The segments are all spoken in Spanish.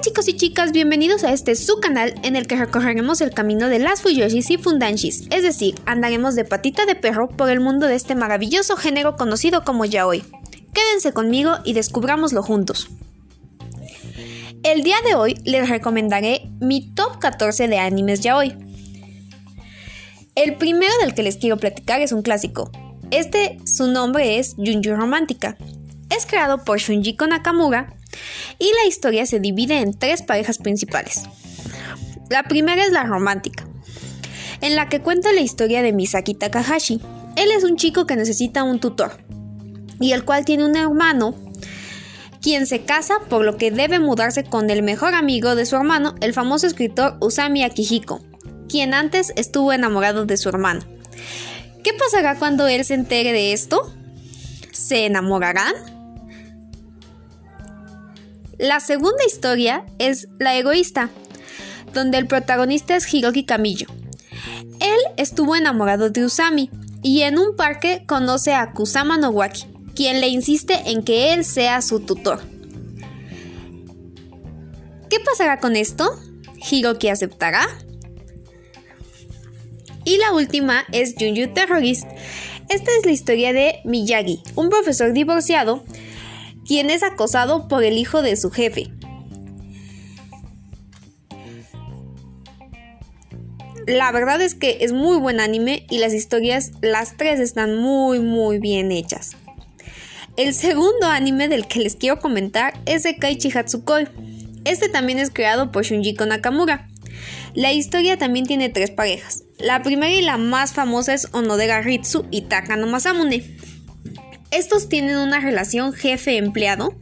Hola chicos y chicas, bienvenidos a este su canal en el que recorreremos el camino de las Fuyoshis y Fundanshis, es decir, andaremos de patita de perro por el mundo de este maravilloso género conocido como yaoi. Quédense conmigo y descubrámoslo juntos. El día de hoy les recomendaré mi top 14 de animes yaoi. El primero del que les quiero platicar es un clásico. Este, su nombre es Junju Romántica. Es creado por Shunjiko Nakamura y la historia se divide en tres parejas principales. La primera es la romántica, en la que cuenta la historia de Misaki Takahashi. Él es un chico que necesita un tutor y el cual tiene un hermano quien se casa por lo que debe mudarse con el mejor amigo de su hermano, el famoso escritor Usami Akihiko, quien antes estuvo enamorado de su hermano. ¿Qué pasará cuando él se entere de esto? ¿Se enamorarán? La segunda historia es La egoísta, donde el protagonista es Hiroki Camillo. Él estuvo enamorado de Usami y en un parque conoce a Kusama Nowaki, quien le insiste en que él sea su tutor. ¿Qué pasará con esto? ¿Hiroki aceptará? Y la última es Junju Terrorist. Esta es la historia de Miyagi, un profesor divorciado quien es acosado por el hijo de su jefe. La verdad es que es muy buen anime y las historias, las tres están muy muy bien hechas. El segundo anime del que les quiero comentar es de Kaichi Hatsukoi. Este también es creado por Shunjiko Nakamura. La historia también tiene tres parejas. La primera y la más famosa es Onodera Ritsu y Takano Masamune. Estos tienen una relación jefe-empleado,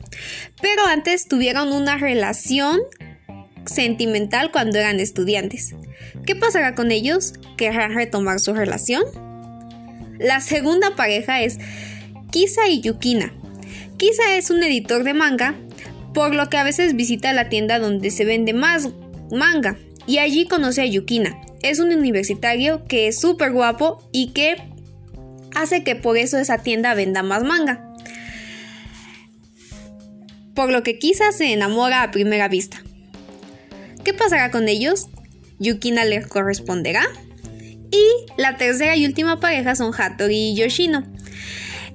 pero antes tuvieron una relación sentimental cuando eran estudiantes. ¿Qué pasará con ellos? ¿Querrán retomar su relación? La segunda pareja es Kisa y Yukina. Kisa es un editor de manga, por lo que a veces visita la tienda donde se vende más manga y allí conoce a Yukina. Es un universitario que es súper guapo y que hace que por eso esa tienda venda más manga. Por lo que quizás se enamora a primera vista. ¿Qué pasará con ellos? Yukina le corresponderá. Y la tercera y última pareja son Hattori y Yoshino.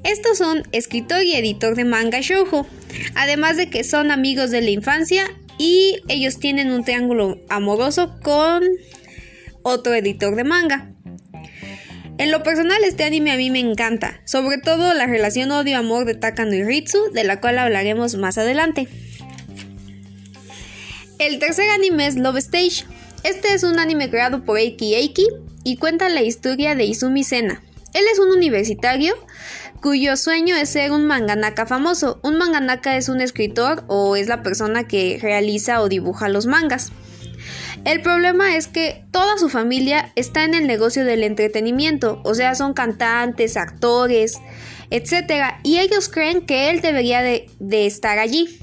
Estos son escritor y editor de manga shoujo, además de que son amigos de la infancia y ellos tienen un triángulo amoroso con otro editor de manga. En lo personal este anime a mí me encanta, sobre todo la relación odio-amor de Takano y Ritsu, de la cual hablaremos más adelante. El tercer anime es Love Stage. Este es un anime creado por Eiki Eiki y cuenta la historia de Izumi Sena. Él es un universitario cuyo sueño es ser un manganaka famoso. Un manganaka es un escritor o es la persona que realiza o dibuja los mangas. El problema es que toda su familia está en el negocio del entretenimiento, o sea, son cantantes, actores, etc. Y ellos creen que él debería de, estar allí.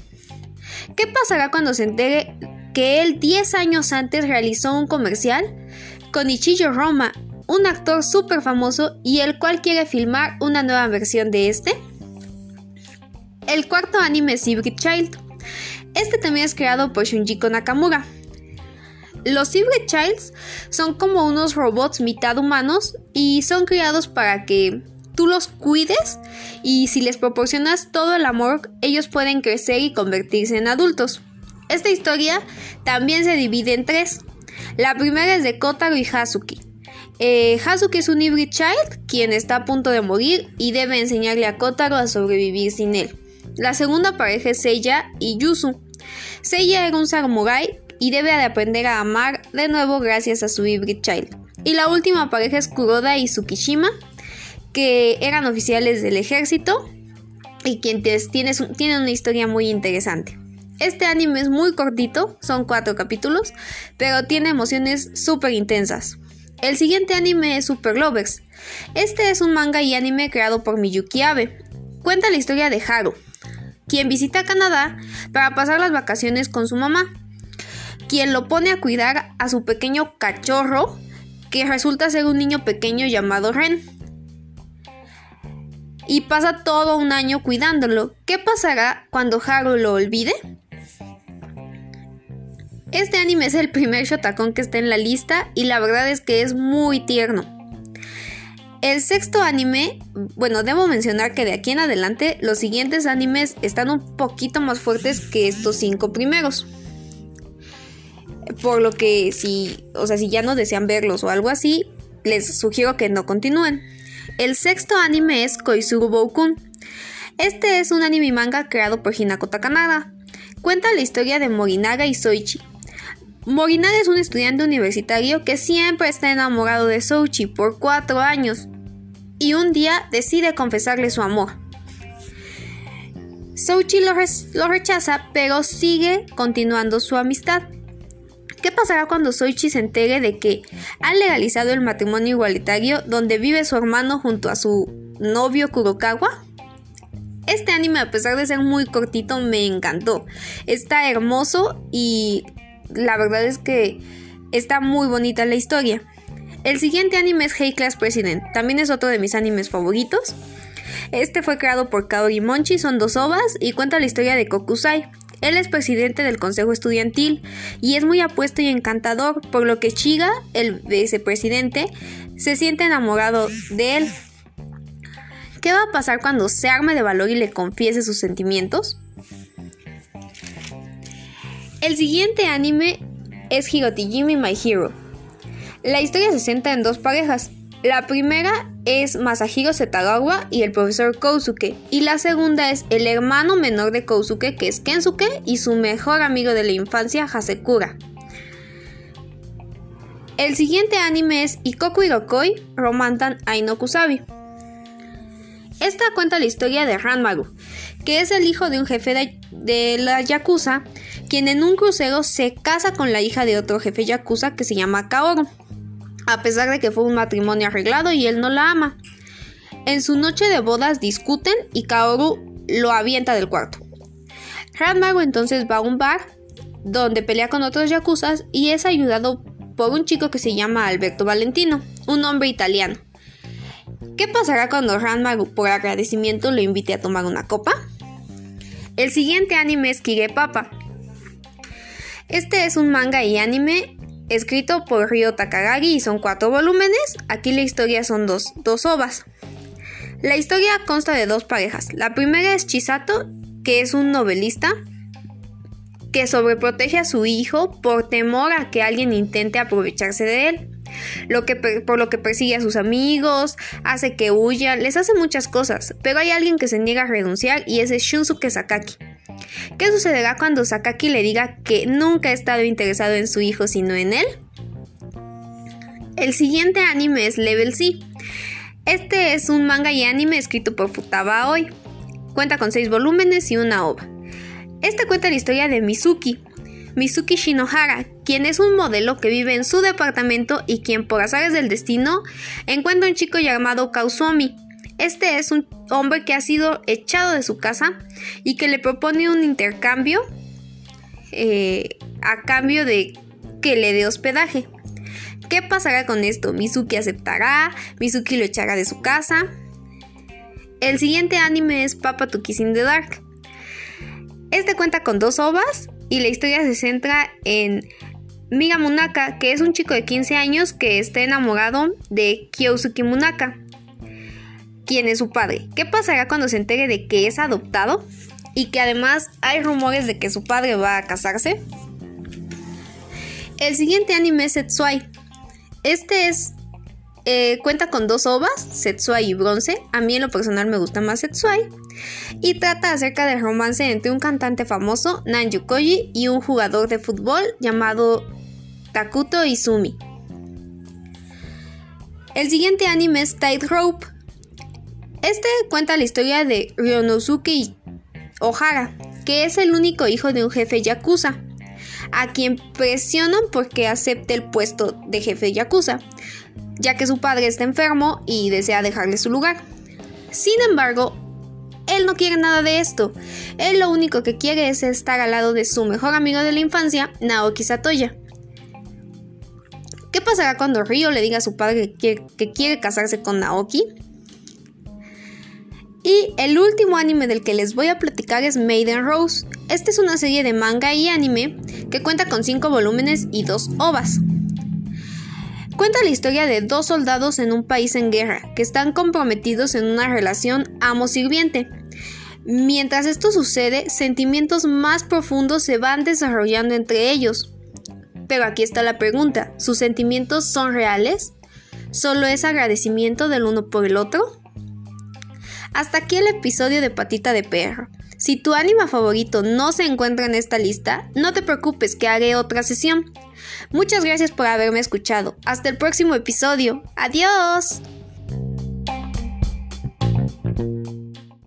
¿Qué pasará cuando se entere que él 10 años antes realizó un comercial con Ichijo Roma, un actor súper famoso y el cual quiere filmar una nueva versión de este? El cuarto anime es Hybrid Child. Este también es creado por Shunjiko Nakamura. Los Hybrid Childs son como unos robots mitad humanos y son criados para que tú los cuides y si les proporcionas todo el amor, ellos pueden crecer y convertirse en adultos. Esta historia también se divide en tres. La primera es de Kotaro y Hazuki. Eh, Hazuki es un Hybrid Child quien está a punto de morir y debe enseñarle a Kotaro a sobrevivir sin él. La segunda pareja es Seiya y Yuzu. Seiya era un samurai y debe de aprender a amar de nuevo gracias a su hybrid child. Y la última pareja es Kuroda y Tsukishima, que eran oficiales del ejército y quienes tienen una historia muy interesante. Este anime es muy cortito, son cuatro capítulos, pero tiene emociones súper intensas. El siguiente anime es Super Lovers. Este es un manga y anime creado por Miyuki Abe. Cuenta la historia de Haru, quien visita Canadá para pasar las vacaciones con su mamá quien lo pone a cuidar a su pequeño cachorro, que resulta ser un niño pequeño llamado Ren. Y pasa todo un año cuidándolo. ¿Qué pasará cuando Haru lo olvide? Este anime es el primer shotacón que está en la lista y la verdad es que es muy tierno. El sexto anime, bueno, debo mencionar que de aquí en adelante los siguientes animes están un poquito más fuertes que estos cinco primeros. Por lo que si, o sea, si ya no desean verlos o algo así, les sugiero que no continúen. El sexto anime es Koizuru Boukun. Este es un anime manga creado por Hinako Takanada. Cuenta la historia de Morinaga y Soichi. Morinaga es un estudiante universitario que siempre está enamorado de Soichi por cuatro años y un día decide confesarle su amor. Soichi lo, lo rechaza pero sigue continuando su amistad. ¿Qué pasará cuando Soichi se entere de que ha legalizado el matrimonio igualitario donde vive su hermano junto a su novio Kurokawa? Este anime, a pesar de ser muy cortito, me encantó. Está hermoso y la verdad es que está muy bonita la historia. El siguiente anime es Hey Class President, también es otro de mis animes favoritos. Este fue creado por Kaori Monchi, son dos ovas y cuenta la historia de Kokusai, él es presidente del consejo estudiantil y es muy apuesto y encantador, por lo que Chiga, el vicepresidente, se siente enamorado de él. ¿Qué va a pasar cuando se arme de valor y le confiese sus sentimientos? El siguiente anime es Jimmy My Hero. La historia se centra en dos parejas, la primera es Masahiro Setagawa y el profesor Kousuke, y la segunda es el hermano menor de Kousuke, que es Kensuke, y su mejor amigo de la infancia, Hasekura. El siguiente anime es Ikoku Irokoi Romantan Ainokusabi. Esta cuenta la historia de Ranmaru, que es el hijo de un jefe de, de, la Yakuza, quien en un crucero se casa con la hija de otro jefe Yakuza que se llama Kaoru a pesar de que fue un matrimonio arreglado y él no la ama. En su noche de bodas discuten y Kaoru lo avienta del cuarto. Ranmaru entonces va a un bar donde pelea con otros yakuzas y es ayudado por un chico que se llama Alberto Valentino, un hombre italiano. ¿Qué pasará cuando Ranmaru por agradecimiento lo invite a tomar una copa? El siguiente anime es Kige Papa. Este es un manga y anime escrito por Ryo Takagagi y son cuatro volúmenes. Aquí la historia son dos, dos ovas. La historia consta de dos parejas. La primera es Chisato, que es un novelista que sobreprotege a su hijo por temor a que alguien intente aprovecharse de él. Lo que, por lo que persigue a sus amigos, hace que huya, les hace muchas cosas, pero hay alguien que se niega a renunciar y ese es Shunsuke Sakaki. ¿Qué sucederá cuando Sakaki le diga que nunca ha estado interesado en su hijo sino en él? El siguiente anime es Level C. Este es un manga y anime escrito por Futaba Aoi. Cuenta con 6 volúmenes y una ova. Este cuenta la historia de Mizuki, Mizuki Shinohara, quien es un modelo que vive en su departamento y quien por azares del destino encuentra un chico llamado Kausomi, este es un hombre que ha sido echado de su casa y que le propone un intercambio eh, a cambio de que le dé hospedaje. ¿Qué pasará con esto? Mizuki aceptará, Mizuki lo echará de su casa. El siguiente anime es Papa to Kiss in the Dark. Este cuenta con dos ovas y la historia se centra en Miga Munaka, que es un chico de 15 años que está enamorado de Kyosuke Munaka, quién es su padre. ¿Qué pasará cuando se entere de que es adoptado? Y que además hay rumores de que su padre va a casarse. El siguiente anime es Setsuai. Este es. Eh, cuenta con dos ovas, Setsuai y Bronce. A mí en lo personal me gusta más Setsuai. Y trata acerca del romance entre un cantante famoso, Nanju Koji, y un jugador de fútbol llamado Takuto Izumi. El siguiente anime es Tightrope. Este cuenta la historia de Ryonosuke Ohara, que es el único hijo de un jefe yakuza, a quien presionan porque acepte el puesto de jefe yakuza, ya que su padre está enfermo y desea dejarle su lugar. Sin embargo, él no quiere nada de esto. Él lo único que quiere es estar al lado de su mejor amigo de la infancia, Naoki Satoya. ¿Qué pasará cuando Ryo le diga a su padre que, quiere casarse con Naoki? Y el último anime del que les voy a platicar es Maiden Rose. Esta es una serie de manga y anime que cuenta con 5 volúmenes y 2 ovas. Cuenta la historia de dos soldados en un país en guerra que están comprometidos en una relación amo-sirviente. Mientras esto sucede, sentimientos más profundos se van desarrollando entre ellos. Pero aquí está la pregunta, ¿sus sentimientos son reales? ¿Solo es agradecimiento del uno por el otro? Hasta aquí el episodio de Patita de Perro. Si tu anime favorito no se encuentra en esta lista, no te preocupes que haré otra sesión. Muchas gracias por haberme escuchado. Hasta el próximo episodio. Adiós.